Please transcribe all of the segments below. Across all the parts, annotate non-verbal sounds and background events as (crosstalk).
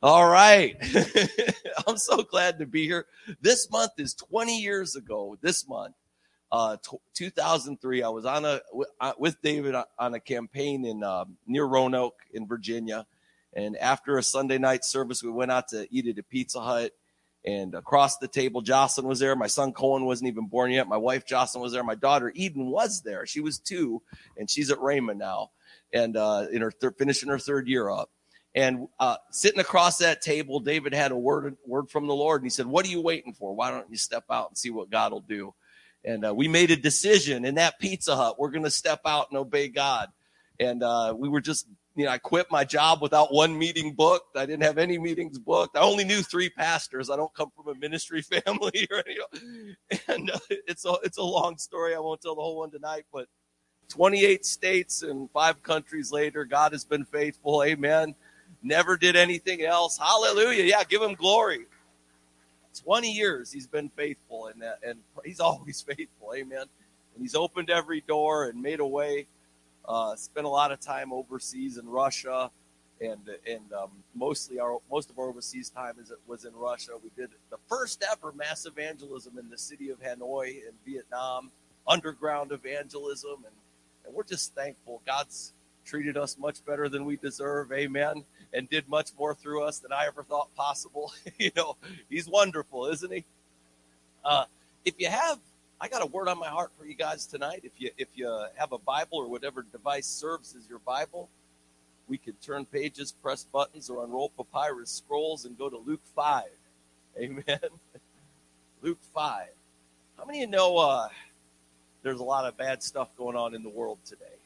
All right. (laughs) I'm so glad to be here. This month is 20 years ago. This month, uh, t- 2003, I was on a uh, with David on a campaign in uh, near Roanoke in Virginia, and after a Sunday night service, we went out to eat at a Pizza Hut. And across the table, Jocelyn was there. My son Cohen wasn't even born yet. My wife Jocelyn was there. My daughter Eden was there. She was two, and she's at Raymond now, and uh, in her thir- finishing her third year up. And uh, sitting across that table, David had a word word from the Lord, and he said, "What are you waiting for? Why don't you step out and see what God will do?" And uh, we made a decision in that Pizza Hut. We're going to step out and obey God. And uh, we were just, you know, I quit my job without one meeting booked. I didn't have any meetings booked. I only knew three pastors. I don't come from a ministry (laughs) family or. And uh, it's a it's a long story. I won't tell the whole one tonight, but 28 states and five countries later, God has been faithful. Amen never did anything else. Hallelujah. Yeah, give him glory. 20 years he's been faithful and, and he's (laughs) always faithful. Amen. And he's opened every door and made a way. Uh, spent a lot of time overseas in Russia and and um, mostly our most of our overseas time is was in Russia. We did the first ever mass evangelism in the city of Hanoi in Vietnam, underground evangelism, and, and we're just thankful. God's treated us much better than we deserve. Amen and did much more through us than I ever thought possible. (laughs) you know, he's wonderful, isn't he? Uh, if you have, I got a word on my heart for you guys tonight. If you if you have a Bible or whatever device serves as your Bible, we could turn pages, press buttons, or unroll papyrus scrolls and go to Luke five. Amen. (laughs) Luke five. How many of you know uh, there's a lot of bad stuff going on in the world today?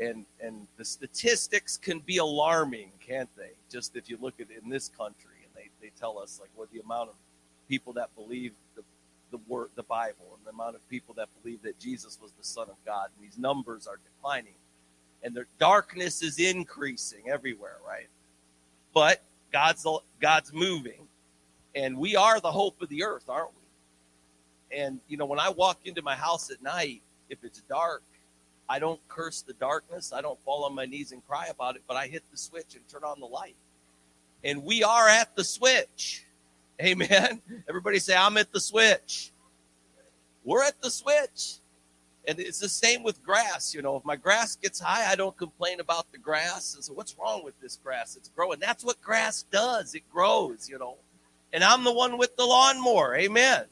And and the statistics can be alarming, can't they? Just if you look at in this country, and they, they tell us like what the amount of people that believe the the word the Bible and the amount of people that believe that Jesus was the Son of God, and these numbers are declining, and the darkness is increasing everywhere, right? But God's God's moving, and we are the hope of the earth, aren't we? And you know, when I walk into my house at night, if it's dark I don't curse the darkness. I don't fall on my knees and cry about it, but I hit the switch and turn on the light. And we are at the switch. Amen. (laughs) Everybody say, I'm at the switch. We're at the switch. And it's the same with grass. You know, if my grass gets high, I don't complain about the grass. And so, what's wrong with this grass? It's growing. That's what grass does. It grows, you know. And I'm the one with the lawnmower. Amen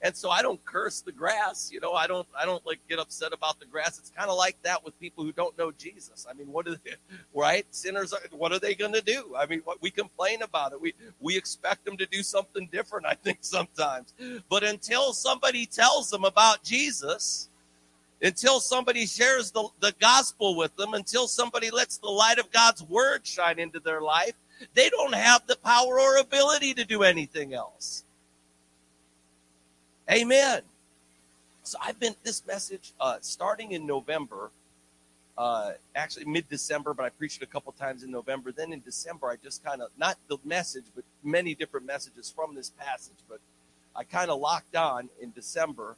and so I don't curse the grass. You know, I don't I don't like get upset about the grass. It's kind of like that with people who don't know Jesus. I mean, what are they, (laughs) right? Sinners, are, what are they going to do? I mean, what, we complain about it. We we expect them to do something different. I think (laughs) sometimes, but until somebody tells them about Jesus. Until somebody shares the, the gospel with them, until somebody lets the light of God's word shine into their life, they don't have the power or ability to do anything else. Amen. So I've been this message uh, starting in November, uh, actually mid December, but I preached it a couple times in November. Then in December, I just kind of not the message, but many different messages from this passage. But I kind of locked on in December.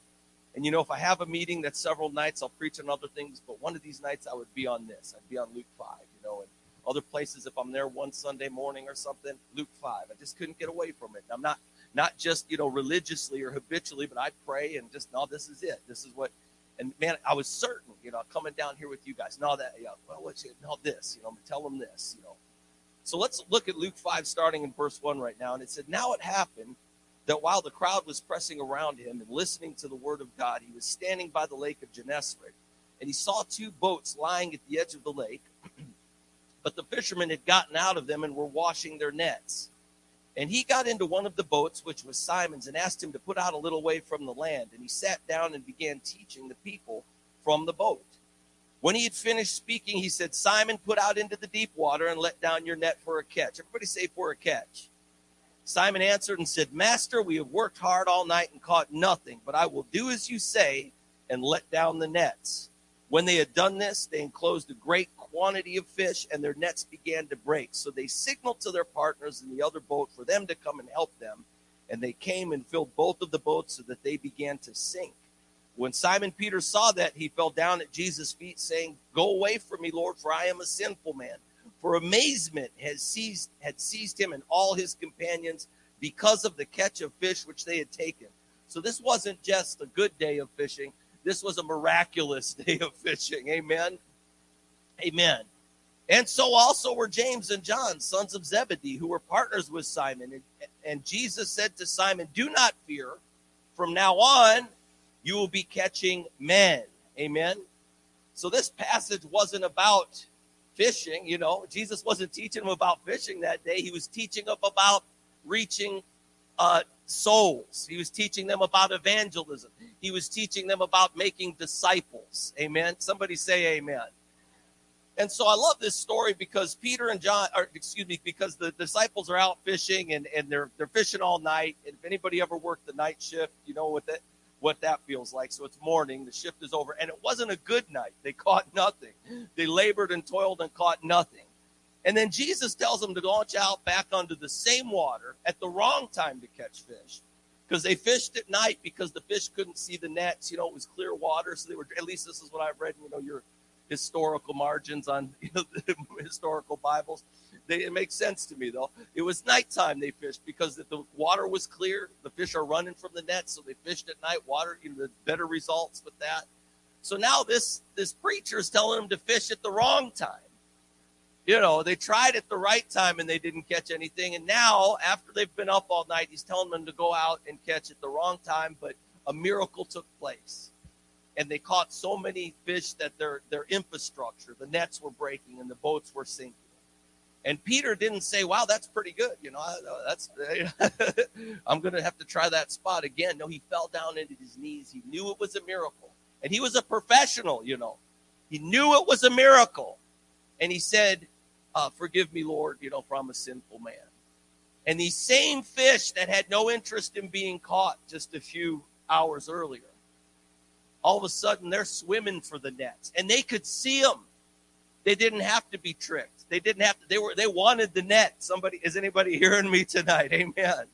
And you know, if I have a meeting that's several nights, I'll preach on other things. But one of these nights, I would be on this. I'd be on Luke five. You know, and other places, if I'm there one Sunday morning or something, Luke five. I just couldn't get away from it. I'm not not just you know religiously or habitually, but I pray and just no, this is it. This is what. And man, I was certain, you know, coming down here with you guys. No, that, yeah, well, what's it? No, this, you know, tell them this, you know. So let's look at Luke 5, starting in verse 1 right now. And it said, Now it happened that while the crowd was pressing around him and listening to the word of God, he was standing by the lake of Gennesaret. And he saw two boats lying at the edge of the lake, (clears throat) but the fishermen had gotten out of them and were washing their nets. And he got into one of the boats, which was Simon's, and asked him to put out a little way from the land. And he sat down and began teaching the people from the boat. When he had finished speaking, he said, Simon, put out into the deep water and let down your net for a catch. Everybody say, for a catch. Simon answered and said, Master, we have worked hard all night and caught nothing, but I will do as you say and let down the nets. When they had done this, they enclosed a great quantity of fish and their nets began to break. So they signaled to their partners in the other boat for them to come and help them. And they came and filled both of the boats so that they began to sink. When Simon Peter saw that, he fell down at Jesus' feet, saying, Go away from me, Lord, for I am a sinful man. For amazement has seized, had seized him and all his companions because of the catch of fish which they had taken. So this wasn't just a good day of fishing. This was a miraculous (laughs) day of fishing. Amen. Amen. And so also were James and John, sons of Zebedee, who were partners with Simon. And, and Jesus said to Simon, Do not fear. From now on, you will be catching men. Amen. So this passage wasn't about fishing. You know, Jesus wasn't teaching them about fishing that day. He was teaching them about reaching uh, souls. He was teaching them about evangelism. He was teaching them about making disciples. Amen. Somebody say amen. And so I love this story because Peter and John, or excuse me, because the disciples are out fishing and, and they're they're fishing all night. And if anybody ever worked the night shift, you know what that what that feels like. So it's morning, the shift is over, and it wasn't a good night. They caught nothing. They labored and toiled and caught nothing. And then Jesus tells them to launch out back onto the same water at the wrong time to catch fish. Because they fished at night because the fish couldn't see the nets. You know, it was clear water. So they were, at least this is what I've read, you know, your historical margins on (laughs) historical Bibles. They, it makes sense to me though. It was nighttime they fished because the water was clear. The fish are running from the net, so they fished at night. Water, you know, the better results with that. So now this this preacher is telling them to fish at the wrong time. You know, they tried at the right time and they didn't catch anything. And now, after they've been up all night, he's telling them to go out and catch at the wrong time. But a miracle took place and they caught so many fish that their their infrastructure, the nets were breaking and the boats were sinking. And Peter didn't say, "Wow, that's pretty good." You know, that's (laughs) I'm going to have to try that spot again. No, he fell down into his knees. He knew it was a miracle, and he was a professional. You know, he knew it was a miracle, and he said, uh, "Forgive me, Lord. You know, for I'm a sinful man." And these same fish that had no interest in being caught just a few hours earlier all of a sudden they're swimming for the nets. And they could see them they didn't have to be tricked. They didn't have to they were they wanted the net. Somebody is anybody (laughs) hearing me tonight? Amen.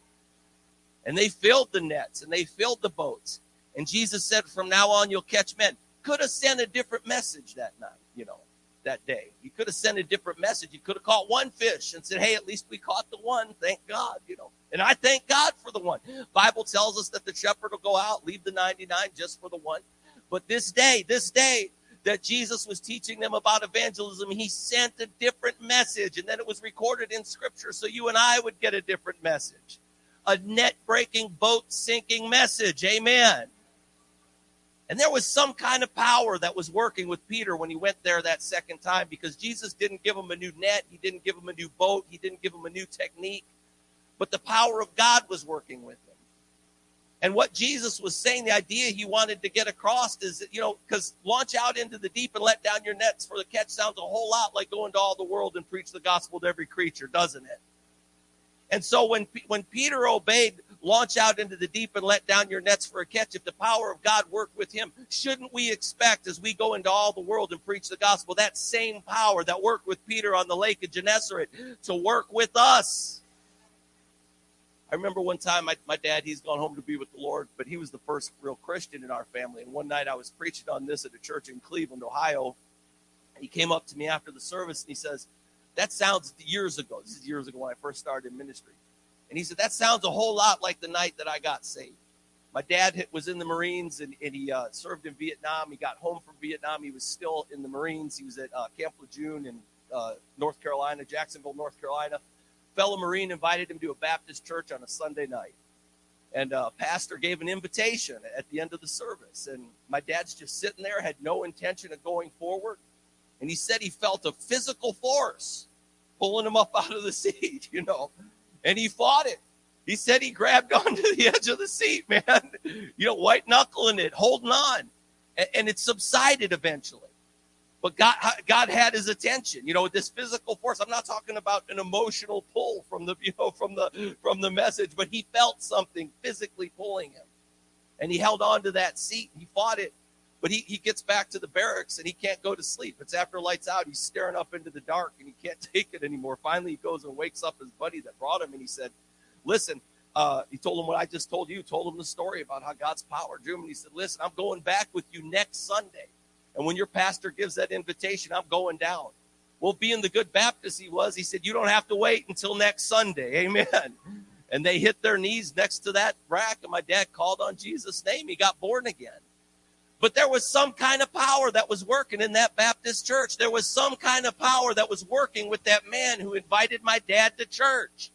And they filled the nets and they filled the boats. And jesus said from now on you'll catch men. Could have sent a different message that night you know that day could have sent a different message he could have caught one fish and said hey at least we caught the one thank god you know and i thank god for the one bible tells us that the shepherd will go out leave the 99 just for the one but this day, this day that Jesus was teaching them about evangelism, he sent a different message. And then it was recorded in scripture so you and I would get a different message. A net breaking, boat sinking message. Amen. And there was some kind of power that was working with Peter when he went there that second time because Jesus didn't give him a new net. He didn't give him a new boat. He didn't give him a new technique. But the power of God was working with him. And what Jesus was saying, the idea he wanted to get across is, that, you know, because launch out into the deep and let down your nets for the catch sounds a whole lot like going to all the world and preach the gospel to every creature, doesn't it? And so when when Peter obeyed, launch out into the deep and let down your nets for a catch, if the power of God worked with him, shouldn't we expect as we go into all the world and preach the gospel, that same power that worked with Peter on the lake of Gennesaret to work with us? I remember one time my, my dad, he's gone home to be with the Lord, but he was the first real Christian in our family. And one night I was preaching on this at a church in Cleveland, Ohio. He came up to me after the service and he says, That sounds years ago. This is years ago when I first started in ministry. And he said, That sounds a whole lot like the night that I got saved. My dad was in the Marines and, and he uh, served in Vietnam. He got home from Vietnam. He was still in the Marines. He was at uh, Camp Lejeune in uh, North Carolina, Jacksonville, North Carolina fellow Marine invited him to a Baptist church on a Sunday night. And a uh, pastor gave an invitation at the end of the service. And my dad's just sitting there, had no intention of going forward. And he said he felt a physical force pulling him up (laughs) out of the seat, you know. And he fought it. He said he grabbed (laughs) onto the edge of the seat, man, you know, white knuckling it, holding on. And it subsided eventually. But God, God had his attention. You know, with this physical force. I'm not talking about an emotional pull from the, (laughs) you know, from the from the message, but he felt something physically pulling him, and he held on to that seat. He fought it, but he, he gets back to the barracks and he can't go to sleep. It's after lights out. He's staring up into the dark and he can't (laughs) take it anymore. Finally, he goes and wakes up his buddy that brought him, and he said, "Listen." Uh, he told him what I just told you. Told him the story about how God's power drew him. And he said, "Listen, I'm going back with you next Sunday." And when your pastor gives that invitation, I'm going down. Well, being the good Baptist he was, he said, You don't have to wait until next Sunday. (laughs) Amen. And they hit their knees next to that rack, and my dad called on Jesus' name. He got born again. But there was some kind of power that was working in that Baptist church. There was some kind of power that was working with that man who invited my dad to church.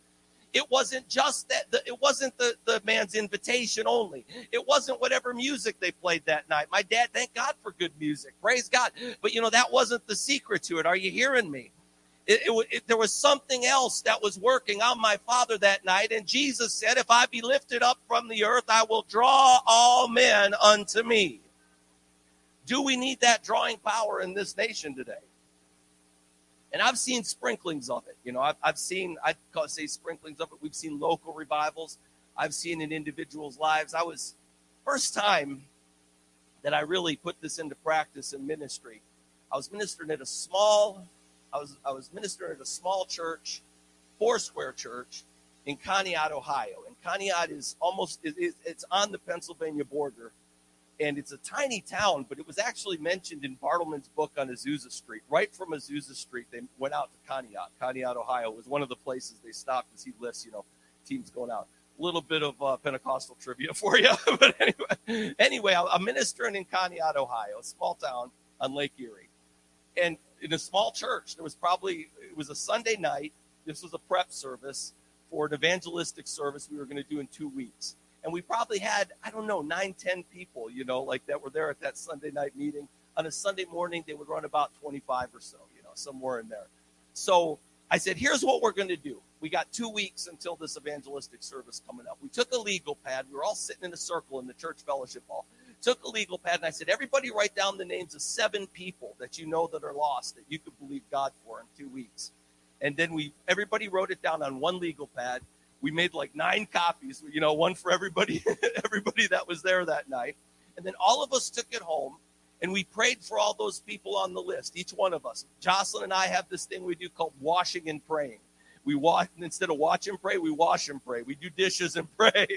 It wasn't just that, it wasn't the, the man's invitation only. It wasn't whatever music they played that night. My dad, thank God for good music. Praise God. But you know, that wasn't the secret to it. Are you hearing me? It, it, it, there was something else that was working on my father that night. And Jesus said, If I be lifted up from the earth, I will draw all men unto me. Do we need that drawing power in this nation today? And I've seen sprinklings of it. You know, I've, I've seen, I say sprinklings of it. We've seen local revivals. I've seen in individuals' lives. I was, first time that I really put this into practice in ministry, I was ministering at a small, I was, I was ministering at a small church, four square church in Conneaut, Ohio. And Conneaut is almost, it, it's on the Pennsylvania border and it's a tiny town, but it was actually mentioned in Bartleman's book on Azusa Street. Right from Azusa Street, they went out to Conneaut. Conneaut, Ohio was one of the places they stopped as he lists, you know, teams going out. A little bit of uh, Pentecostal trivia (laughs) for you. but anyway, anyway, I'm ministering in Conneaut, Ohio, a small town on Lake Erie. And in a small church, there was probably, it was a Sunday night. This was a prep service for an evangelistic service we were going to do in two weeks and we probably had i don't know nine ten people you know like that were there at that sunday night meeting. On a sunday morning they would run about 25 or so you know somewhere in there. So i said here's what we're going to do. We got two weeks until this evangelistic service coming up. We took a legal pad. We were all sitting in a circle in the church fellowship hall. Took a legal pad and i said everybody write down the names of seven people that you know that are lost that you could believe god for in two weeks. And then we everybody wrote it down on one legal pad we made like nine copies, you know, one for everybody, (laughs) everybody that was there that night. And then all of us took it home and we prayed for all those people on the list, each one of us. Jocelyn and I have this thing we do called washing and praying. We watch instead of watch and pray, we wash and pray. We do dishes and (laughs) pray.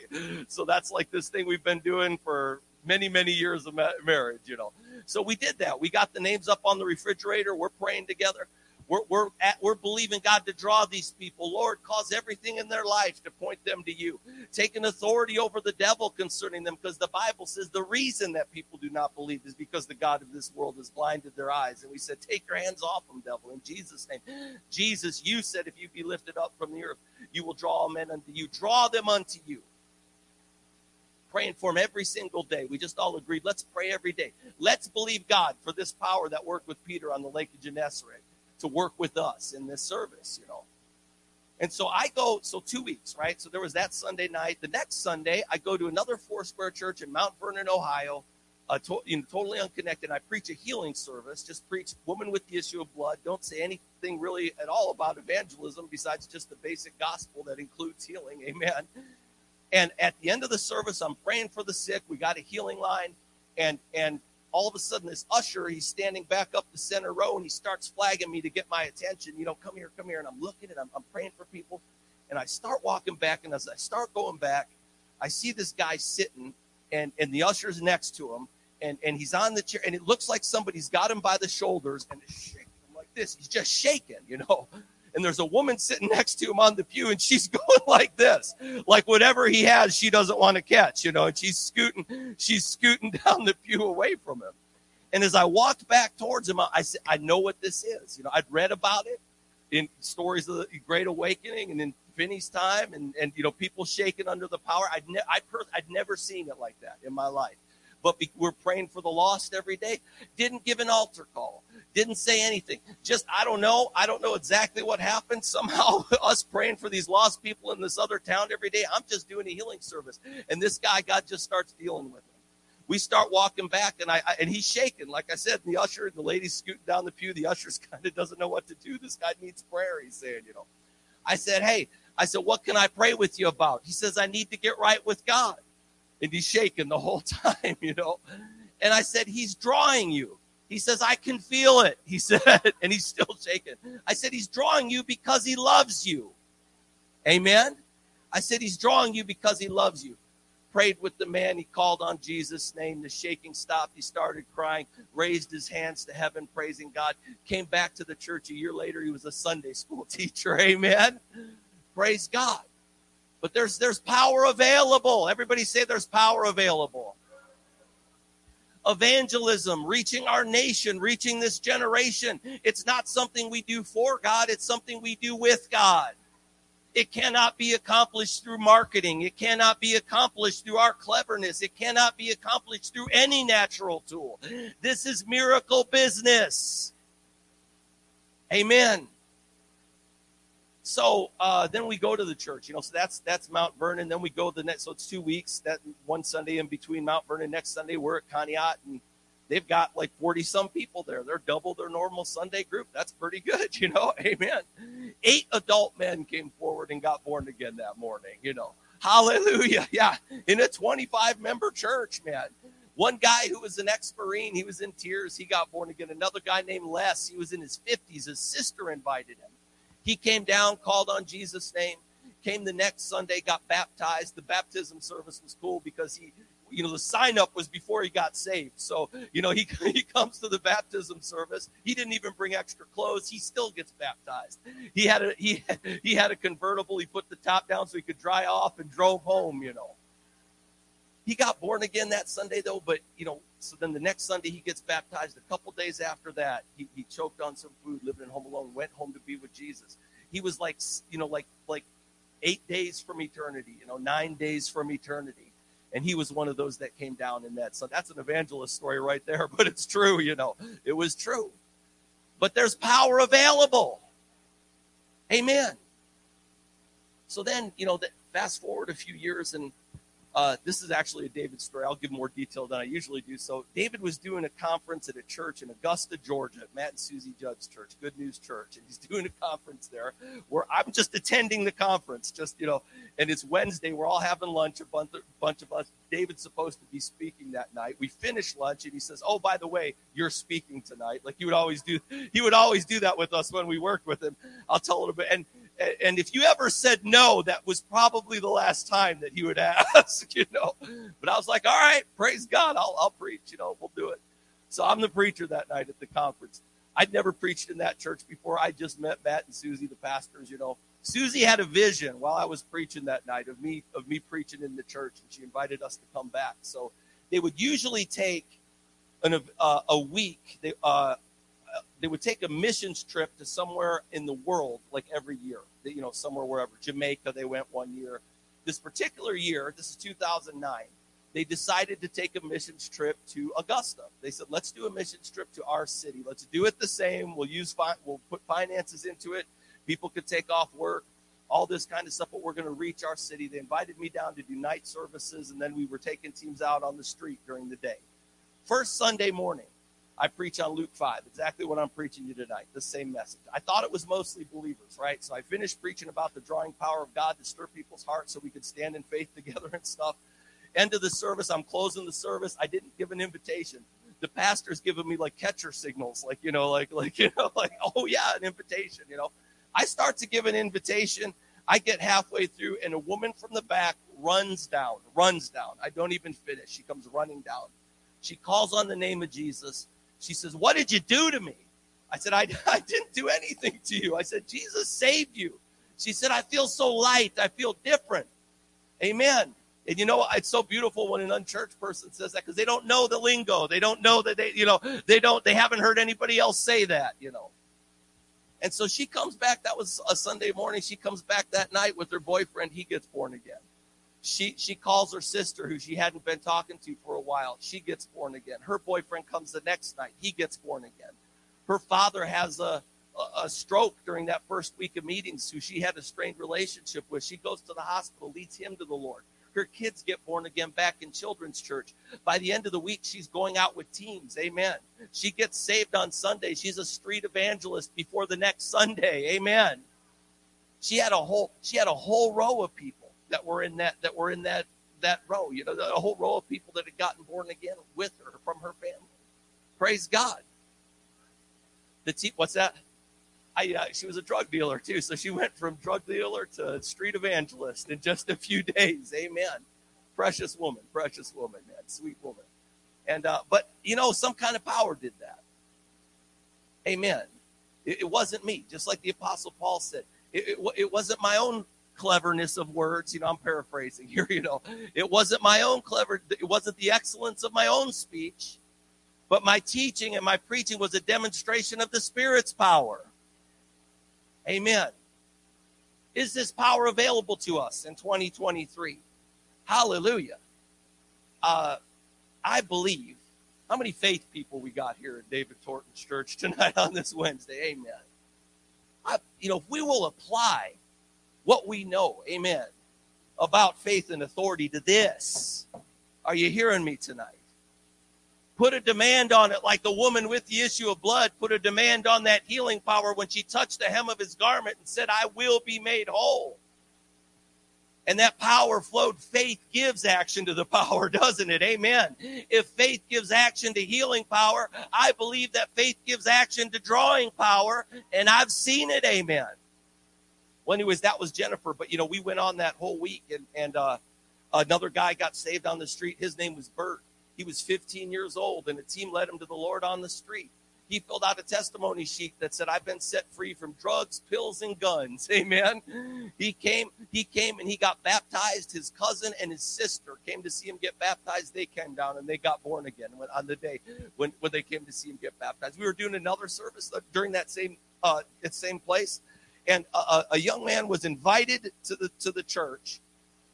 So that's like this thing we've been doing for many, many years of marriage, you know. So we did that. We got the names up on the refrigerator. We're praying together. We're, we're, at, we're believing God to draw these people. Lord, cause everything in their life to point them to you. Take an authority over the devil concerning them because the Bible says the reason that people do not believe is because the God of this world has blinded their eyes. And we said, Take your hands off them, devil, in Jesus' name. Jesus, you said, if you be lifted up from the earth, you will draw men unto you. Draw them unto you praying for them every single day. We just all agreed, let's pray every day. Let's believe God for this power that worked with Peter on the lake of Gennesaret to work with us in this service, you know. And so I go, so two weeks, right? So there was that Sunday night. The next Sunday, I go to another four square church in Mount Vernon, Ohio, uh, to, you know, totally unconnected. I preach a healing service, just preach woman with the issue of blood. Don't say anything really at all about evangelism besides just the basic gospel that includes healing. (laughs) Amen. And at the end of the service, I'm praying for the sick. We got a healing line. And, and all of a sudden this usher he's standing back up the center row and he starts flagging me to get my attention. You know come here come here. And i'm looking and i'm, I'm praying for people. And i start walking back. And as i start going back i see this guy sitting and and the usher's next to him. And and he's on the chair. And it looks like somebody's got him by the shoulders and is shaking him like this. He's just shaking you know and there's a woman sitting (laughs) next to him on the pew and she's (laughs) going like this like whatever he has she doesn't want to catch you know and she's scooting she's scooting (laughs) down the pew away from him. And as i walked back towards him i said i know what this is. You know i'd read about it in stories of the great awakening and in Finney's time and, and you know people shaking under the power. I'd, ne- I I'd never seen it like that in my life but we're praying for the lost every day didn't give an altar call didn't say anything. Just, I don't know. I don't know exactly what happened. (laughs) Somehow, us praying for these lost people in this other town every day, I'm just doing a healing service. And this guy, God just starts dealing with him. We start walking back, and I, I and he's shaking. Like I said, the usher, and the lady's scooting down the pew. The usher's (laughs) kind of doesn't know what to do. This guy needs prayer. He's saying, you know. I said, hey, I said, what can I pray with you about? He says, I need to get right with God. And he's shaking the whole (laughs) time, you know. And I said, he's drawing you. He says, I can feel it. He (laughs) said, and he's still shaking. I said, He's drawing you because he loves you. Amen. I said, He's drawing you because he loves you. prayed with the man. He called on Jesus' name. The shaking stopped. He started crying, raised his hands to heaven, praising God. Came back to the church a year later. He was a Sunday school (laughs) teacher. Amen. Praise God. But there's there's power available. Everybody say there's power available. Evangelism, reaching our nation, reaching this generation. It's not something we do for God, it's something we do with God. It cannot be accomplished through marketing. It cannot be accomplished through our cleverness. It cannot be accomplished through any natural tool. This is miracle business. Amen. So uh, then we go to the church, you know. So that's that's Mount Vernon. Then we go the next. So it's two weeks. That one Sunday in between Mount Vernon. Next Sunday we're at Conneaut, and they've got like forty some people there. They're double their normal Sunday group. That's pretty good, (laughs) you know. Amen. Eight adult men came forward and got born again that morning. You know, Hallelujah. (laughs) Yeah, in a twenty-five member church, man. One guy who was an ex-marine, he was in tears. He got born again. Another guy named Les, he was in his fifties. His sister invited him. He came down, called on Jesus' name, came the next Sunday, got baptized. The baptism service was cool because he, you know, the sign up was before he got saved. So, you know, he, (laughs) he comes to the baptism service. He didn't even bring extra clothes. He still gets baptized. He had a, he, (laughs) he had a convertible. He put the top down so he could dry off and drove home, you know. He got born again that Sunday though, but you know, so then the next Sunday he gets baptized. A couple days after that, he, he choked on some food, lived at home alone, went home to be with Jesus. He was like, you know, like like eight days from eternity, you know, nine days from eternity. And he was one of those that came down in that. So that's an evangelist story right there, (laughs) but it's true, you know. It was true. But there's power available. Amen. So then, you know, that fast forward a few years and uh, this is actually a David story. I'll give more detail than I usually do. So, David was doing a conference at a church in Augusta, Georgia, Matt and Susie Judd's church, Good News Church. And he's (laughs) doing a conference there where I'm just attending the conference, just, you know, and it's Wednesday. We're all having lunch, a bunch, a bunch of us. David's supposed to be speaking that night. We finish lunch and he says, Oh, by the way, you're speaking tonight. Like he would always do, he would always do that with us when we worked with him. I'll tell a little bit. And and if you ever said no, that was probably the last time that he would (laughs) ask, you know. But I was like, all right, praise God, I'll, I'll preach, you know, we'll do it. So I'm the preacher that night at the conference. I'd never preached in that church before. I just met Matt and Susie, the pastors, you know. Susie had a vision while I was preaching that night of me of me preaching in the church, and she invited us to come back. So they would usually take an, uh, a week. They, uh, they would take a missions trip to somewhere in the world, like every year. You know, somewhere wherever. Jamaica, they went one year. This particular year, this is 2009, they decided to take a missions trip to Augusta. They said, "Let's do a missions trip to our city. Let's do it the same. We'll use fi- we'll put finances into it. People could take off work, all this kind of stuff. But we're going to reach our city." They invited me down to do night services, and then we were taking teams out on the street during the day. First Sunday morning, I preach on Luke 5, exactly what I'm preaching you tonight, the same message. I thought it was mostly believers, right? So I finished preaching about the drawing power of God to stir people's hearts so we could stand in faith (laughs) together and stuff. End of the service, I'm closing the service. I didn't give an invitation. The pastor's giving me like catcher signals, like, you know, like, (laughs) like, you know, like, oh yeah, an invitation, you know. I start to give an invitation. I get halfway through, and a woman from the back runs down, runs down. I don't even finish. She comes running down. She calls on the name of Jesus she says, What did you do to me? I said, I, (laughs) I didn't do anything to you. I said, Jesus saved you. She said, I feel so light. I feel different. Amen. And you know, it's so beautiful when an unchurched person says that because they don't know the lingo. They don't know that they, you know, they don't, they haven't heard anybody else say that, you know. And so she comes back. That was a Sunday morning. She comes back that night with her boyfriend. He gets born again she she calls her sister who she hadn't been talking to for a while. She gets born again. Her boyfriend comes the next night. He gets born again. Her father has a a stroke during that first week of meetings who she had a strained relationship with. She goes to the hospital leads him to the lord. Her kids get born again back in children's church. By the end of the week she's going out with teams amen. She gets saved on sunday. She's a street evangelist before the next sunday. Amen. She had a whole she had a whole row of people that were in that that were in that that row. You know, a whole row of people that had gotten born again with her from her family. Praise God. The te- what's that? I uh, she was a drug dealer too, so she went from drug dealer to street evangelist in just a few (laughs) days. Amen. precious woman, precious woman, man, sweet woman. And uh, but you know, some kind of power did that. Amen. It, it wasn't me, just like the Apostle Paul said. It, it, it wasn't my own cleverness of words. You know, I'm paraphrasing (laughs) here. You know, it wasn't my own clever. It wasn't the excellence of my own speech, but my teaching and my preaching was a demonstration of the Spirit's power. Amen. Is this power available to us in 2023? Hallelujah. Uh, I believe. How many faith people we got here at David Horton's church tonight (laughs) on this Wednesday? Amen. I, you know, if we will apply what we know, amen, about faith and authority to this, are you hearing me tonight? Put a demand on it like the woman with the issue of blood put a demand on that healing power when she touched the hem of his garment and said, I will be made whole. And that power flowed. Faith gives action to the (laughs) power, doesn't it? Amen. If faith gives action to healing power, I believe that faith gives action to drawing power, and I've seen it. Amen. Well, anyways, that was Jennifer. But you know, we went on that whole week, and and uh, another guy got saved on the street. His name was Bert. He was 15 years old, and a team led him to the Lord on the street. He filled out a testimony sheet that said, "I've been set free from drugs, pills, and guns." (laughs) Amen. He came. He came and he got baptized. His cousin and his sister came to see him get baptized. They came down and they got born again on the day when when they came to see him get baptized. We were doing another service during that same uh, same place, and a, a young man was invited to the to the church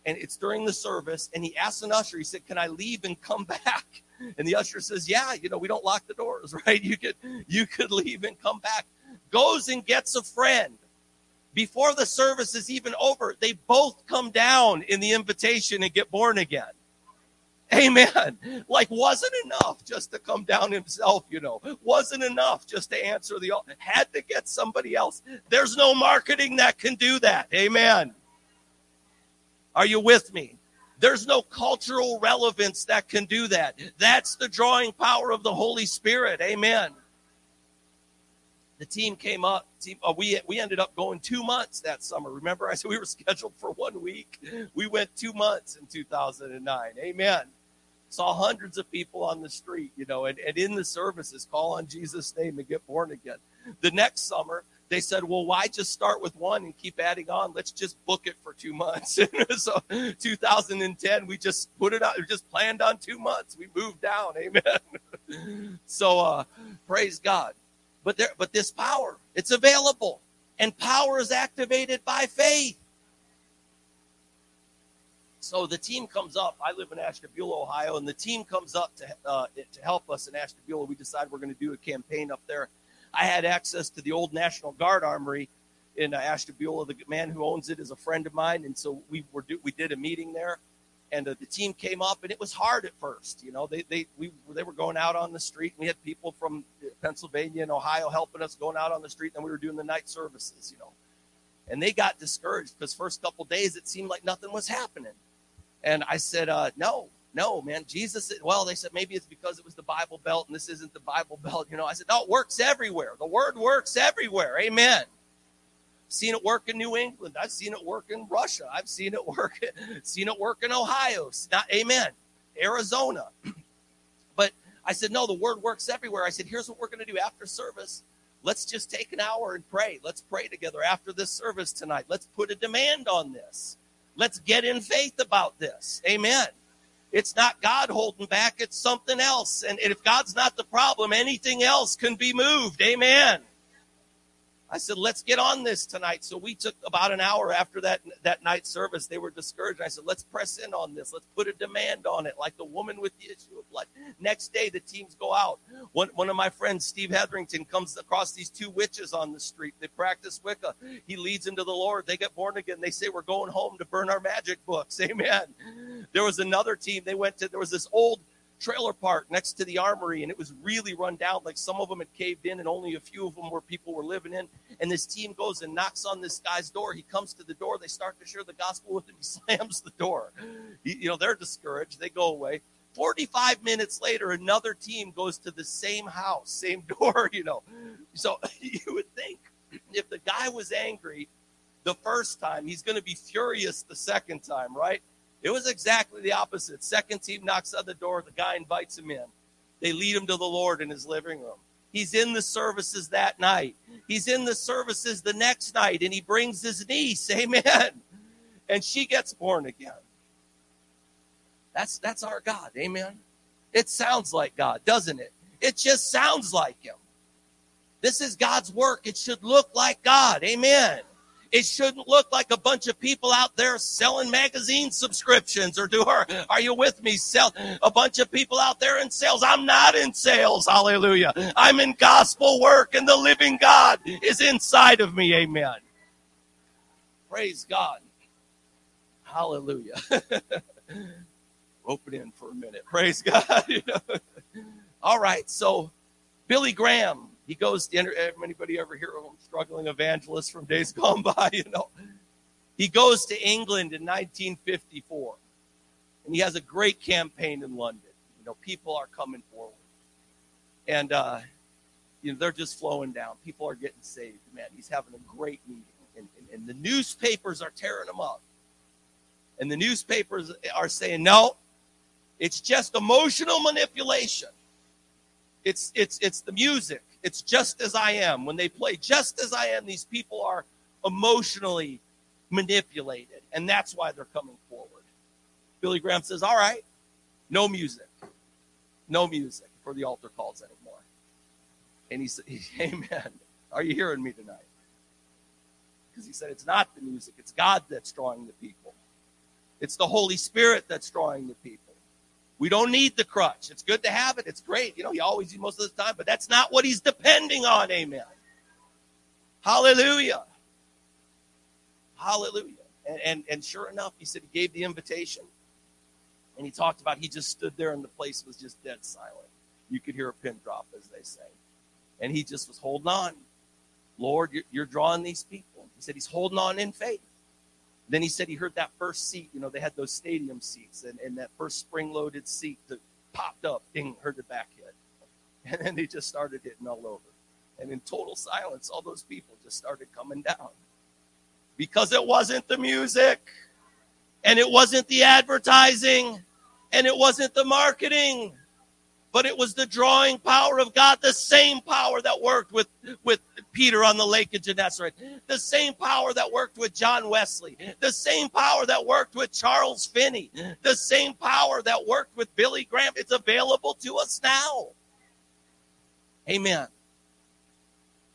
and it's during the service and he asked an usher he said can i leave and come (laughs) back? And the usher says yeah you know we don't lock the doors (laughs) right? You could you could leave and come back. Goes and gets a friend. Before the service is even over they both come down in the invitation and get born again (laughs) Amen. Like wasn't enough just to come down himself, you know. Wasn't enough just to answer the had to get somebody else. There's no marketing that can do that. Amen. Are you with me? There's no cultural relevance that can do that. That's the drawing power of the Holy Spirit. Amen. The team came up. Team, uh, we we ended up going two months that summer. Remember, I said we were (laughs) scheduled for one week. We went two months in 2009. Amen saw hundreds of people on the street, you know, and, and in the services, call on Jesus' name and get born again. The next summer, they said, well, why just start with one and keep adding on? Let's just book it for two months. (laughs) so 2010, we just put it out, we just planned on two months. We moved down. Amen. (laughs) so uh, praise God. But there, but this power, it's available. And power is activated by faith. So the team comes up. I live in Ashtabula, Ohio, and the team comes up to uh, to help us in Ashtabula. We decided we're going to do a campaign up there. I had access to the old National Guard Armory in uh, Ashtabula. The man who owns it is a friend of mine, and so we were do, we did a meeting there, and uh, the team came up, and it was hard at first. You know, they they we they were going out on the street. And we had people from Pennsylvania and Ohio helping us going out on the street, and we were doing the night services. You know, and they got discouraged because first couple days it seemed like nothing was happening. And I said, uh, no, no, man. Jesus, well, they said maybe it's because it was the Bible Belt and this isn't the Bible Belt. You know, I said, no, it works everywhere. The word works everywhere. Amen. Seen it work in New England. I've seen it work in Russia. I've seen it work, (laughs) seen it work in Ohio. Not, amen. Arizona. (clears throat) but I said, no, the word works everywhere. I said, here's what we're going to do after service. Let's just take an hour and pray. Let's pray together after this service tonight. Let's put a demand on this. Let's get in faith about this. Amen. It's not God holding back, it's something else. And if God's not the problem, anything else can be moved. Amen. I said, let's get on this tonight. So we took about an hour after that, that night service. They were discouraged. I said, let's press in on this. Let's put a demand on it, like the woman with the issue of blood. Next day, the teams go out. One, one of my friends, Steve Hetherington, comes across these two witches on the street. They practice Wicca. He leads them to the Lord. They get born again. They say, we're going home to burn our magic books. (laughs) Amen. There was another team. They went to, there was this old trailer park next to the armory and it was really run down. Like some of them had caved in and only a few of them were people were living in. And this team goes and knocks on this guy's door. He comes to the door. They start to share the gospel with him. (laughs) He slams the door. You know they're discouraged. They go away. 45 minutes later another team goes to the same house same (laughs) door you know. So (laughs) you would think if the guy was angry the first time he's going to be furious the second time right It was exactly the opposite. Second team knocks on the door. The guy invites him in. They lead him to the Lord in his living room. He's in the services that night. He's in the services the next night, and he brings his niece. (laughs) Amen. And she gets born again. That's that's our God. Amen. It sounds like God, doesn't it? It just sounds like him. This is God's work. It should look like God. Amen. It shouldn't look like a bunch of people out there selling magazine subscriptions or do her. Are you with me? Sell a bunch of people out there in sales. I'm not in sales. Hallelujah. I'm in gospel work and the living God is inside of me. Amen. Praise God. Hallelujah. (laughs) Open in for a minute. Praise God. (laughs) All right. So Billy Graham he goes to anybody ever hear of him struggling evangelist from days (laughs) gone by, you know. He goes to England in 1954 and he has a great campaign in London. You know, people are coming forward. And uh, you know, they're just flowing down. People are getting saved. Man, he's having a great meeting. And, and, and the newspapers are tearing him up. And the newspapers are saying, no, it's just emotional manipulation. It's it's it's the music. It's just as I am. When they play just as I am, these people are emotionally manipulated, and that's why they're coming forward. Billy Graham says, All right, no music. No music for the altar calls anymore. And he (laughs) said, Amen. Are you hearing me tonight? Because he said, It's not the music, it's God that's drawing the people. It's the Holy Spirit that's drawing the people. We don't need the crutch. It's good to have it. It's great. You know, you always use most of the time, but that's not what he's depending on. Amen. Hallelujah. Hallelujah. And, and, and sure enough, he said he gave the invitation. And he talked about he just stood there and the place was just dead silent. You could hear a pin drop, as they say. And he just was holding on. Lord, you're, you're drawing these people. He said he's holding on in faith. Then he said he heard that first seat. You know, they had those stadium seats, and, and that first spring loaded seat that popped up, ding, heard the back hit. (laughs) And then they just started hitting all over. And in total silence, all those people just started coming down. Because it wasn't the music, and it wasn't the advertising, and it wasn't the marketing but it was the drawing power of God, the same power that worked with, with Peter on the lake of Gennesaret, the same power that worked with John Wesley, the same power that worked with Charles Finney, the same power that worked with Billy Graham. It's available to us now. Amen.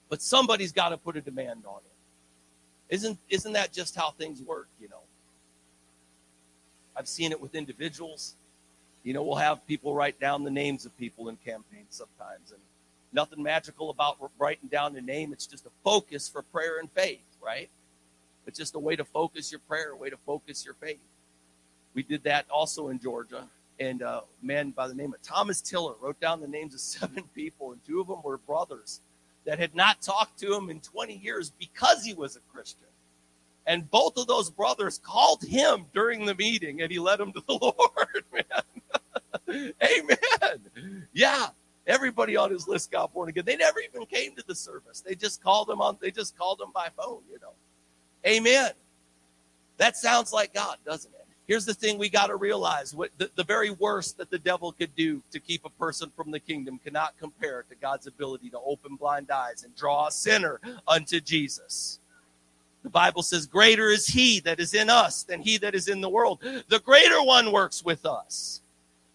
But somebody's got to put a demand on it. Isn't, isn't that just how things work, you know? I've seen it with individuals. You know, we'll have people write down the names of people in campaigns sometimes, and nothing magical about writing down the name. It's just a focus for prayer and faith, right? It's just a way to focus your prayer, a way to focus your faith. We did that also in Georgia, and a man by the name of Thomas Tiller wrote down the names of (laughs) seven people, and two of them were brothers that had not talked to him in 20 years because he was a Christian. And both of those brothers called him during the meeting and he led them to the (laughs) Lord, man. (laughs) Amen. Yeah. Everybody on his list got born again. They never even came to the service. They just called them on, they just called them by phone, you know. Amen. That sounds like God, doesn't it? Here's the thing we got to realize what the, the very worst that the devil could do to keep a person from the kingdom cannot compare to God's ability to open blind eyes and draw a sinner unto Jesus. The Bible says, Greater is he that is in us than he that is in the world. The greater one works with us.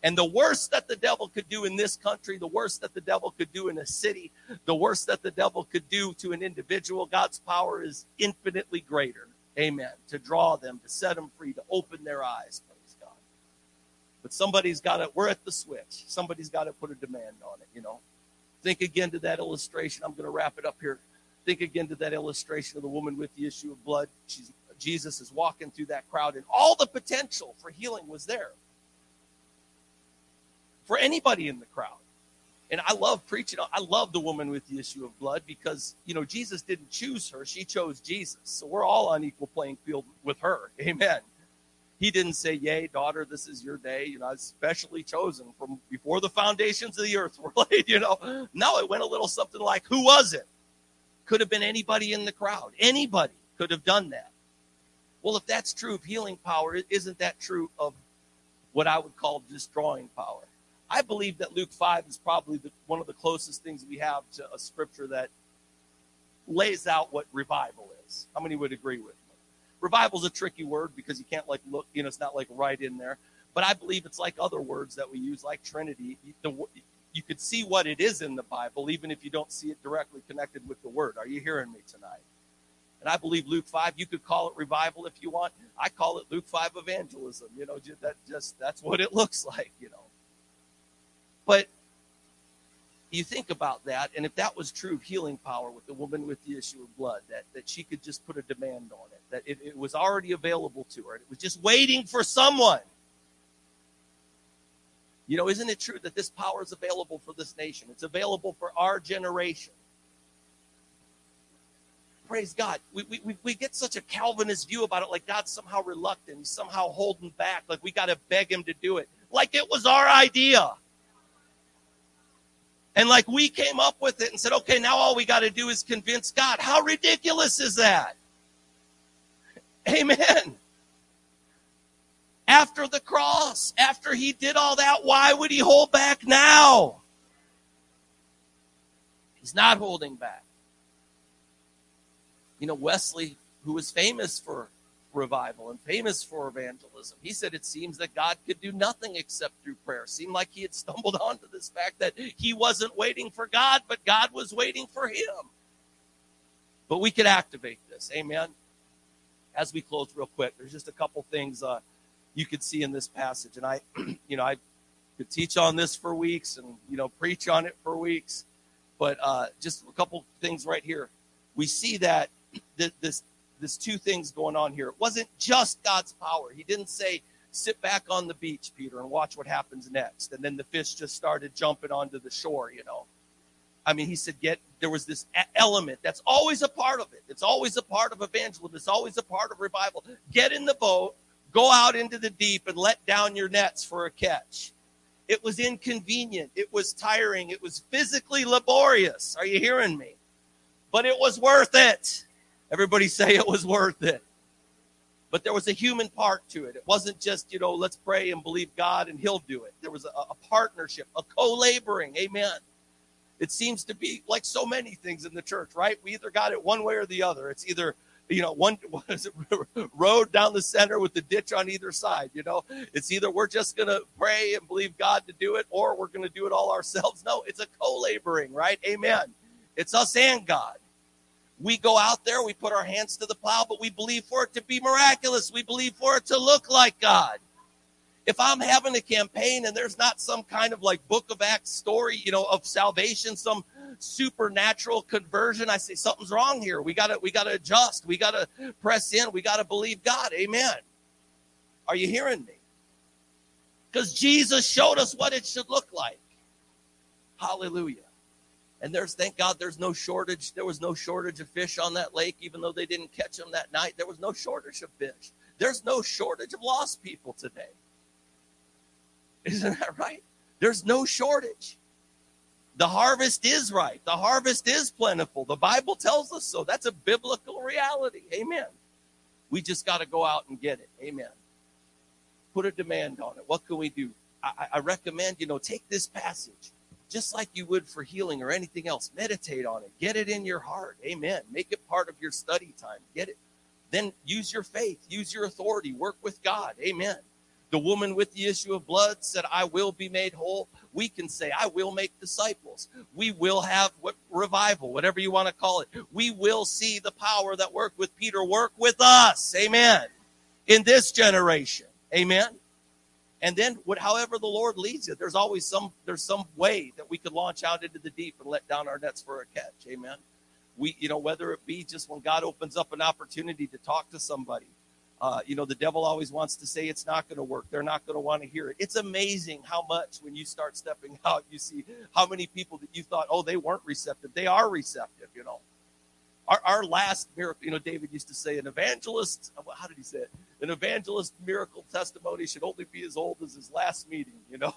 And the worst that the devil could do in this country, the worst that the devil could do in a city, the worst that the devil could do to an individual, God's power is infinitely greater. Amen. To draw them, to set them free, to open their eyes. Praise God. But somebody's got to, we're at the switch. Somebody's got to put a demand on it, you know. Think again to that illustration. I'm going to wrap it up here. Think again to that illustration of the woman with the issue of blood. She's, Jesus is walking through that crowd, and all the potential for healing was there for anybody in the crowd. And I love preaching. I love the woman with the issue of blood because, you know, Jesus didn't choose her. She chose Jesus. So we're all on equal playing field with her. (laughs) Amen. He didn't say, Yay, daughter, this is your day. You know, was specially chosen from before the foundations of the earth (laughs) were laid, you know. No, it went a little something like, Who was it? Could have been anybody in the crowd. Anybody could have done that. Well, if that's true of healing power, isn't that true of what I would call destroying power? I believe that Luke 5 is probably the, one of the closest things we have to a scripture that lays out what revival is. How many would agree with me? Revival is a tricky word because you can't like look, you know, it's not like right in there. But I believe it's like other words that we use, like Trinity. The, you could see what it is in the Bible, even if you don't see it directly connected with the word. Are you hearing me tonight? And I believe Luke 5, you could call it revival if you want. I call it Luke 5 evangelism. You know, that just that's what it (laughs) looks like, you know. But you think about that, and if that was true of healing power with the woman with the issue of blood, that, that she could just put a demand on it, that it, it was already available to her, and it was just waiting for someone. You know, isn't it true that this power is available for this nation? It's available for our generation. Praise God. We, we, we get such a Calvinist view about it, like God's somehow reluctant, he's somehow holding back, like we got to beg him to do it, like it was our idea. And like we came up with it and said, okay, now all we got to do is convince God. How ridiculous is that? Amen. After the cross, after he did all that, why would he hold back now? He's not holding back. You know, Wesley, who was famous for revival and famous for evangelism. He said it seems that God could do nothing except through prayer. seemed like he had stumbled (laughs) onto this fact that he wasn't waiting for God, but God was waiting for him. But we could activate this. Amen. As we close real quick, there's just a couple things uh, you could see in this passage. And I, (clears throat) you know, I could teach on this for weeks and, you know, preach on it for weeks. But uh, just a couple things right here. We see that this there's two things going on here. It wasn't just God's power. He didn't say, sit back on the beach, Peter, and watch what happens next. And then the fish just started jumping onto the shore, you know. I mean, he said, get, there was this element that's always a part of it. It's always a part of evangelism. It's always a part of revival. Get in the boat, go out into the deep and let down your nets for a catch. It was inconvenient. It was tiring. It was physically laborious. Are you hearing me? But it was worth it. Everybody say it was worth it. But there was a human part to it. It wasn't just, you know, let's pray and believe God and He'll do it. There was a, a partnership, a co laboring. Amen. It seems to be like so many things in the church, right? We either got it one way or the other. It's either, you know, one (laughs) road down the center with the ditch on either side. You know, it's either we're just going to pray and believe God to do it or we're going to do it all ourselves. No, it's a co laboring, right? Amen. It's us and God. We go out there, we put our hands to the plow, but we believe for it to be miraculous. We believe for it to look like God. If I'm having a campaign and there's not some kind of like book of Acts story, you know, of salvation, some supernatural conversion, I say something's wrong here. We gotta, we gotta adjust. We gotta press in. We gotta believe God. Amen. Are you hearing me? Because Jesus showed us what it should look like. Hallelujah. And there's, thank God, there's no shortage. There was no shortage of fish on that lake, even though they didn't catch them that night. There was no shortage of fish. There's no shortage of lost people today. Isn't that right? There's no shortage. The harvest is right. The harvest is plentiful. The Bible tells us so. That's a biblical reality. Amen. We just got to go out and get it. Amen. Put a demand on it. What can we do? I, I recommend, you know, take this passage just like you would for healing or anything else. Meditate on it. Get it in your heart. Amen. Make it part of your study time. Get it. Then use your faith, use your authority, work with God. Amen. The woman with the issue of blood said, I will be made whole. We can say, I will make disciples. We will have what revival, whatever you want to call it. We will see the power that worked with Peter work with us. Amen. In this generation. Amen. And then, what, however the Lord leads you, there's always some there's some way that we could launch out into the deep and let down our nets for a catch. Amen. We, you know, whether it be just when God opens up an opportunity to talk to somebody, uh, you know, the devil always wants to say it's not going to work. They're not going to want to hear it. It's amazing how much when you start stepping (laughs) out, you see how many people that you thought, oh, they weren't receptive. They are receptive. You know, our, our last miracle, you know, David used to say, an evangelist, how did he say it? An evangelist miracle testimony should only be as old as his last meeting, you know?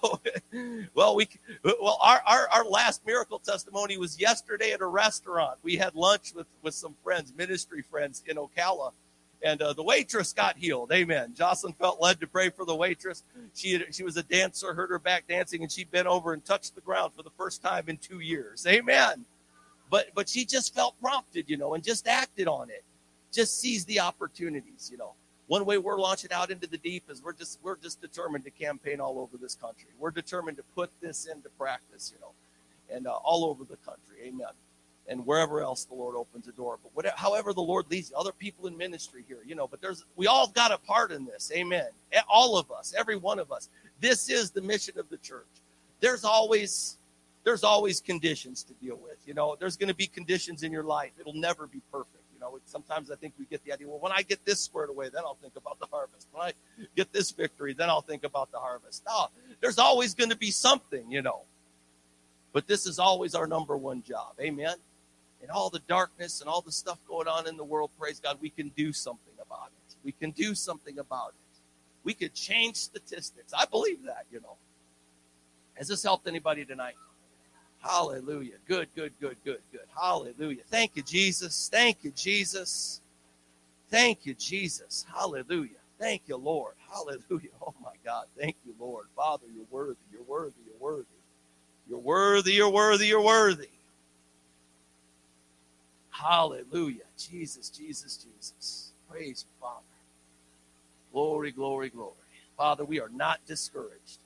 (laughs) well, we, well, our, our, our last miracle testimony was yesterday at a restaurant. We had lunch with, with some friends, ministry friends in Ocala. and uh, the waitress got healed. Amen. Jocelyn felt led to pray for the waitress. She had, she was a dancer, heard her back dancing, and she bent over and touched the ground for the first time in two years. Amen. But but she just felt prompted, you know, and just acted on it. Just seized the opportunities, you know. One way we're launching out into the deep is we're just we're just determined to campaign all over this country. We're determined to put this into practice, you know, and uh, all over the country. Amen and wherever else the Lord opens a door. But whatever, however the Lord leads you, other people in ministry here, you know, but there's, we all got a part in this. Amen. All of us, every one of us. This is the mission of the church. There's always, there's always conditions to deal with. You know, there's going to be conditions in your life. It'll never be perfect. You know, sometimes I think we get the idea, well, when I get this squared away, then I'll think about the harvest. When I get this victory, then I'll think about the harvest. No, there's always going to be something, you know. But this is always our number one job. Amen and all the darkness and all the stuff going on in the world, praise God, we can do something about it. We can do something about it. We could change statistics. I believe that, you know. Has this helped anybody tonight? Hallelujah. Good, good, good, good, good. Hallelujah. Thank you, Jesus. Thank you, Jesus. Thank you, Jesus. Hallelujah. Thank you, Lord. Hallelujah. (laughs) Oh my God. Thank you, Lord. Father, you're worthy. You're worthy. You're worthy. You're worthy. You're worthy. You're worthy. Hallelujah. Jesus, Jesus, Jesus. Praise you, Father. Glory, glory, glory. Father, we are not discouraged.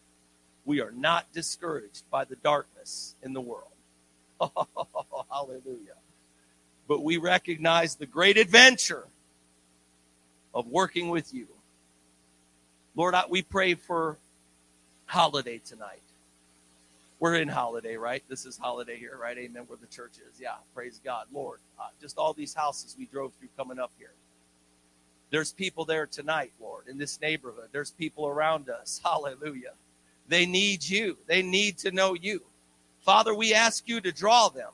We are not discouraged by the darkness in the world. (laughs) hallelujah. But we recognize the great adventure of working with you. Lord, we pray for Holiday tonight. We're in Holiday, right? This is Holiday here, right? Amen. Where the church is. Yeah. Praise God. Lord, uh, just all these houses we drove through coming up here. There's people there tonight, Lord, in this neighborhood. There's people around us. (laughs) Hallelujah. They need you. They need to know you. Father, we ask you to draw them.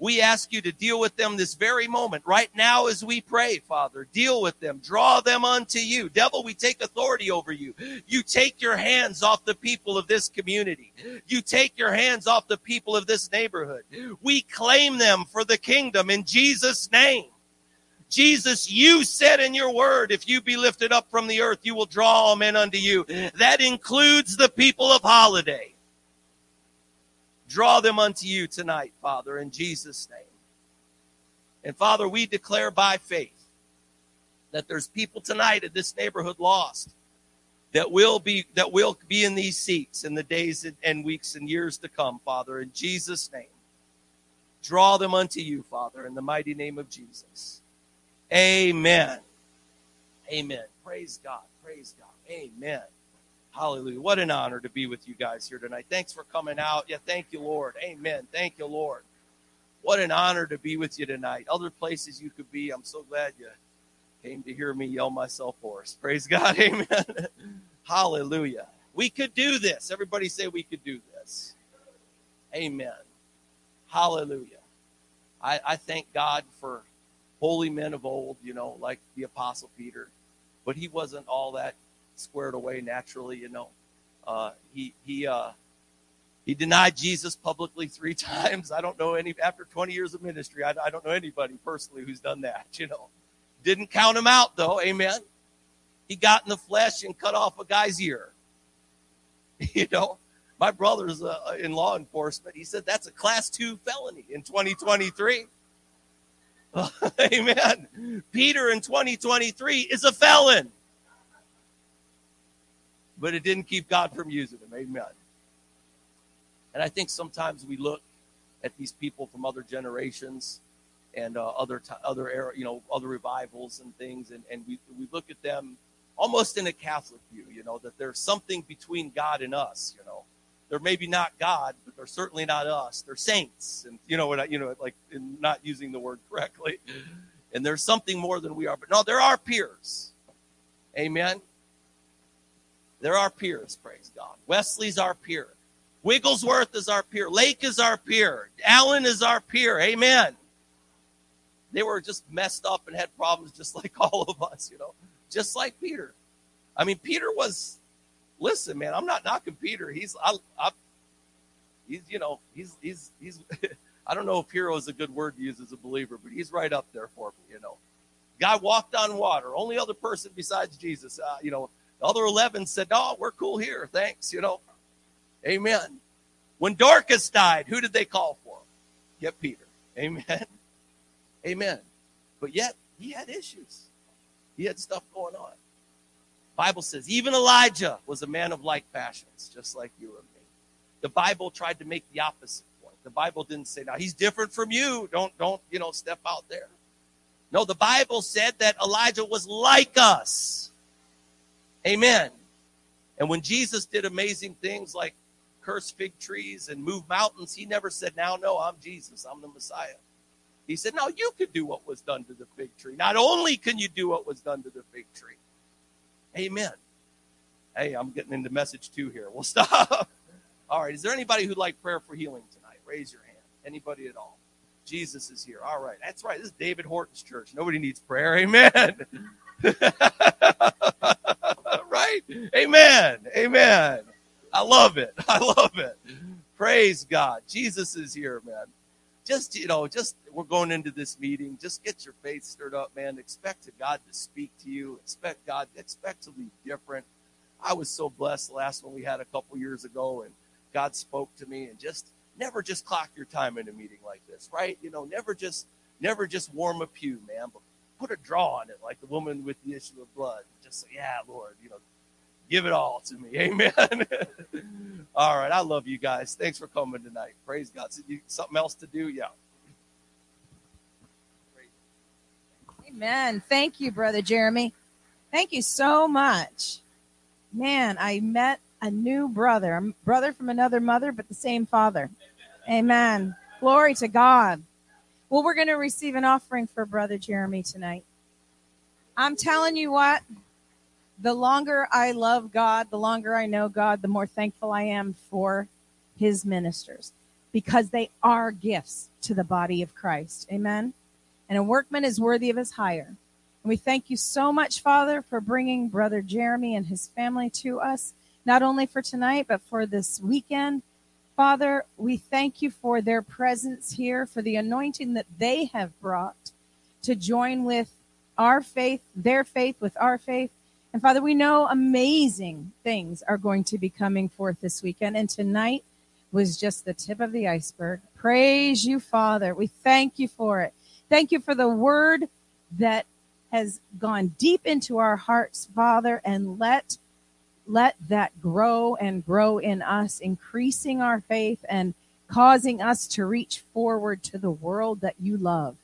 We ask you to deal with them this very moment, right now as we pray, Father. Deal with them. Draw them unto you. Devil, we take authority over you. You take your hands off the people of this community. You take your hands off the people of this neighborhood. We claim them for the kingdom in Jesus' name. Jesus, you said in your word, if you be lifted up from the earth, you will draw all men unto you. That includes the people of Holiday. Draw them unto you tonight, Father, in Jesus' name. And Father, we declare by faith that there's people tonight in this neighborhood lost that will be that will be in these seats in the days and weeks and years to come, Father, in Jesus' name. Draw them unto you, Father, in the mighty name of Jesus. Amen. Amen. Praise God. Praise God. Amen. Hallelujah. What an honor to be with you guys here tonight. Thanks for coming out. Yeah, thank you, Lord. Amen. Thank you, Lord. What an honor to be with you tonight. Other places you could be. I'm so glad you came to hear me yell myself hoarse. Praise God. (laughs) Amen. Hallelujah. We could do this. Everybody say we could do this. Amen. Hallelujah. I, I thank God for holy men of old, you know, like the Apostle Peter, but he wasn't all that squared away naturally, you know. Uh, he he uh, he denied Jesus publicly three (laughs) times. I don't know any after 20 years of ministry. I, I don't know anybody personally who's done that. (laughs) You know, didn't count him out though. Amen. He got in the flesh and cut off a guy's ear. (laughs) You know, my brother's uh, in law enforcement. He said that's a class two felony in 2023. (laughs) Amen. Peter in 2023 is a felon but it didn't keep God from using him. Amen. And I think sometimes we look at these people from other generations and uh, other t- other era, you know, other revivals and things, and, and we we look at them almost in a Catholic view, you know, that there's something between God and us, you know. They're maybe not God, but they're certainly not us. They're saints, and you know what I, you know, like not using the word correctly. And there's something more than we are. But no, there are peers. Amen. They're our peers, praise God. Wesley's our peer. Wigglesworth is our peer. Lake is our peer. Allen is our peer. Amen. They were just messed up and had problems just like (laughs) all of us, you know, just like Peter. I mean, Peter was, listen, man, I'm not knocking Peter. He's, I, I, he's, you know, he's, he's, he's, (laughs) I don't know if hero is a good word to use as a believer, but he's right up there for me, you know. Guy walked on water. Only other person besides Jesus. Uh, you know, the other 11 said, no, we're cool here. Thanks. You know, amen. When Dorcas died, who did they call for? Get Peter. Amen. (laughs) Amen. But yet he had issues. He had stuff going on. Bible says even Elijah was a man of like passions, just like you and me. The Bible tried to make the opposite point. The Bible didn't say, now he's different from you. Don't, don't, you know, step out there. No, the Bible said that Elijah was like us. Amen. And when Jesus did amazing things like curse fig trees and move mountains, he never said, now, no, I'm Jesus. I'm the Messiah. He said, now you could do what was done to the fig tree. Not only can you do what was done to the fig tree. Amen. Hey, I'm getting into message two here. We'll (laughs) stop. All right. Is there anybody who'd like prayer for healing tonight? Raise your hand. Anybody at all? Jesus is here. All right. That's right. This is David Horton's church. Nobody needs prayer. Amen. (laughs) right? Amen. Amen. I love it. (laughs) I love it. Praise God. Jesus is here, man. Just, you know, just we're going into this meeting. Just get your faith stirred up, man. Expect God to speak to you. Expect God, expect to be different. I was so blessed the last one we had a couple years ago, and God spoke to me and just never just clock your time in a meeting like this, right? You know, never just never just warm a pew, man, but put a draw on it, like the woman with the issue of blood. Just say, yeah, Lord, you know, give it all to me. (laughs) Amen. all right. I love you guys. Thanks for coming tonight. Praise God. Something else to do? Yeah. Amen. Thank you, Brother Jeremy. Thank you so much. Man, I met a new brother, a brother from another mother, but the same father. Amen. Glory to God. Well, we're going to receive an offering for Brother Jeremy tonight. I'm telling you what, the longer I love God, the longer I know God, the more thankful I am for his ministers because they are gifts to the body of Christ. Amen. And a workman is worthy of his hire. And we thank you so much, Father, for bringing Brother Jeremy and his family to us not only for tonight, but for this weekend. Father, we thank you for their presence here, for the anointing that they have brought to join with our faith, their faith with our faith. And Father, we know amazing things are going to be coming forth this weekend. And tonight was just the tip of the iceberg. Praise you, Father. We thank you for it. Thank you for the word that has gone deep into our hearts, Father, and let let that grow and grow in us, increasing our faith and causing us to reach forward to the world that you love,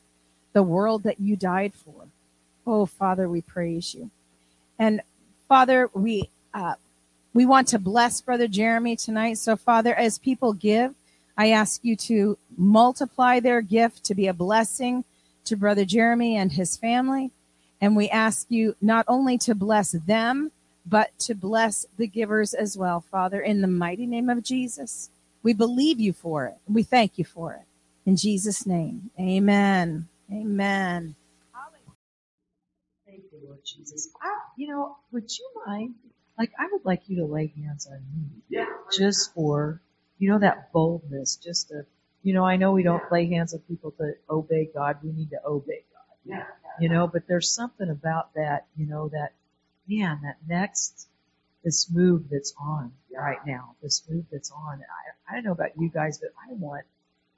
the world that you died for. Oh, Father, we praise you. And Father, we, uh, we want to bless Brother Jeremy tonight. So, Father, as people give, I ask you to multiply their gift to be a blessing to Brother Jeremy and his family. And we ask you not only to bless them, but to bless the givers as well, Father, in the mighty name of Jesus. We believe you for it. We thank you for it. In Jesus' name, amen. Amen. Thank you, Lord Jesus. I, you know, would you mind? Like, I would like you to lay hands on me. Yeah. Just for, you know, that boldness, just to, you know, I know we don't lay hands on people to obey God. We need to obey God. Yeah. You know, but there's something about that, you know, that man, that next, this move that's on right now, this move that's on. I, I don't know about you guys, but I want,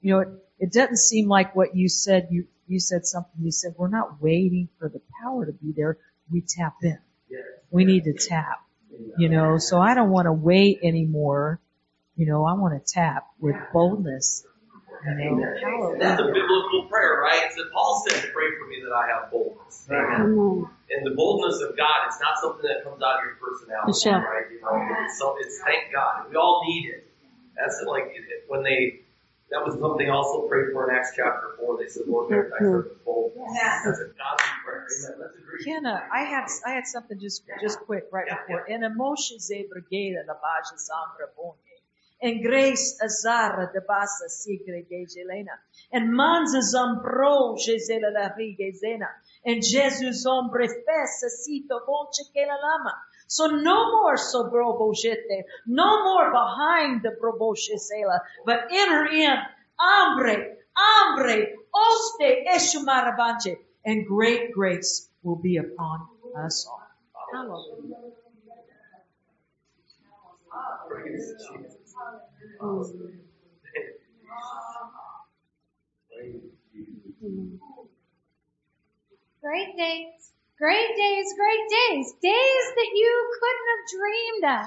you know, it, it doesn't seem like what you said. You, you said something. You said, we're not waiting for the power to be there. We tap in. We need to tap, you know, so I don't want to wait anymore. You know, I want to tap with boldness. You know, That's a biblical prayer, right? So Paul said pray for me that I have boldness. Amen. And the boldness of God, it's not something that comes out of your personality, Sure. right? You know, it's, so it's thank God. We all need it. That's like when they, that was something also prayed for in Acts chapter 4. They said, Lord, grant thy servant boldness. That's a godly prayer. Amen. Let's agree. Kenna, I had I had something just just quick right before. En emotion ze brigade la base sambra bonge. En grace azara de basa sigre de gelena. En manza zambro jezela la riga zena. And Jesus hombre fessa sito voce que la lama. So no more so broboshete, no more behind the broboshesela, but enter in, hambre, hambre, oste eshumarabanje. and great grace will be upon us all. Hallelujah. Great days, great days, great days. Days that you couldn't have dreamed of.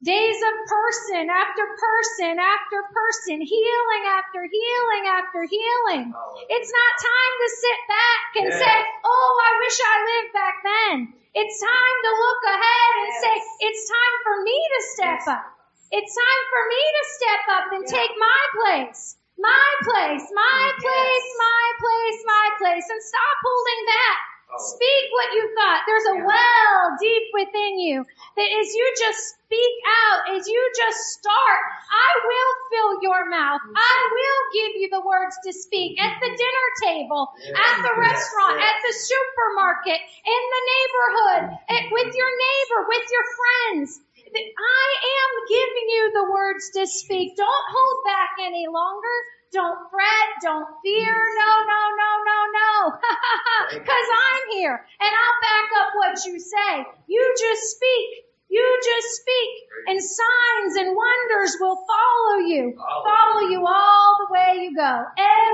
Days of person after person after person, healing after healing after healing. It's not time to sit back and Yeah. say, oh, I wish I lived back then. It's time to look ahead and say, it's time for me to step up. It's time for me to step up and take my place. My place, my place, my place, my place, and stop holding back. Oh. Speak what you thought. There's a well deep within you that as you just speak out, as you just start, I will fill your mouth. Mm-hmm. I will give you the words to speak at the mm-hmm. dinner table, at the restaurant, at the supermarket, in the neighborhood, mm-hmm. at, with your neighbor, with your friends. I am giving you the words to speak. Don't hold back any longer. Don't fret. Don't fear. No, no, no, no, no. (laughs) Cause I'm here and I'll back up what you say. You just speak. You just speak and signs and wonders will follow you. Follow you all the way you go.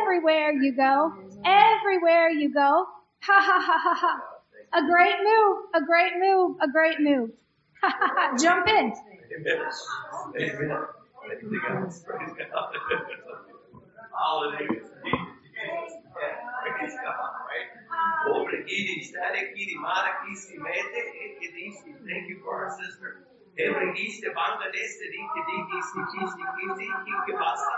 Everywhere you go. Everywhere you go. Ha ha ha ha ha. A great move. A great move. A great move. Ha ha ha. Jump in. Amen. Amen. Praise God. Hallelujah. Praise God, right? Gidi, Mara Kisi, Mete, Ekidisi. Thank you for our sister. Every East, Bangladesh, Riki, Diki, Kiki, Basta.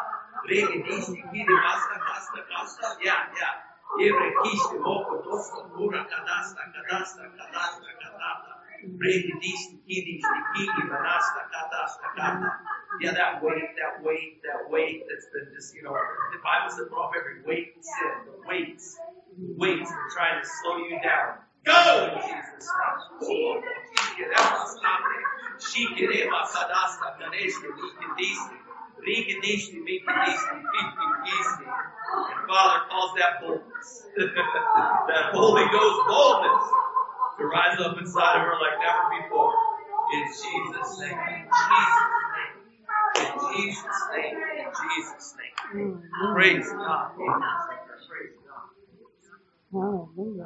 Riki, Disi, Kiri, Basta, Basta, Basta. Yeah, yeah. Every Moko, Dosta, Pura, Kadasta, Kadasta, Kadasta, Kadasta. Riki, Disi, Kiri, Kiki, Manasta, Kadasta, Kadasta. Yeah, that weight, that weight, that weight that's been just, you know, the Bible says throw off every weight and sin, the weights, weights that trying to slow you down. Go in Jesus' name. And Father calls that boldness. (laughs) that Holy Ghost boldness to rise up inside of her like never before. In Jesus' name. Jesus' Jesus' name. In Jesus' name. Praise God. Praise God. Hallelujah.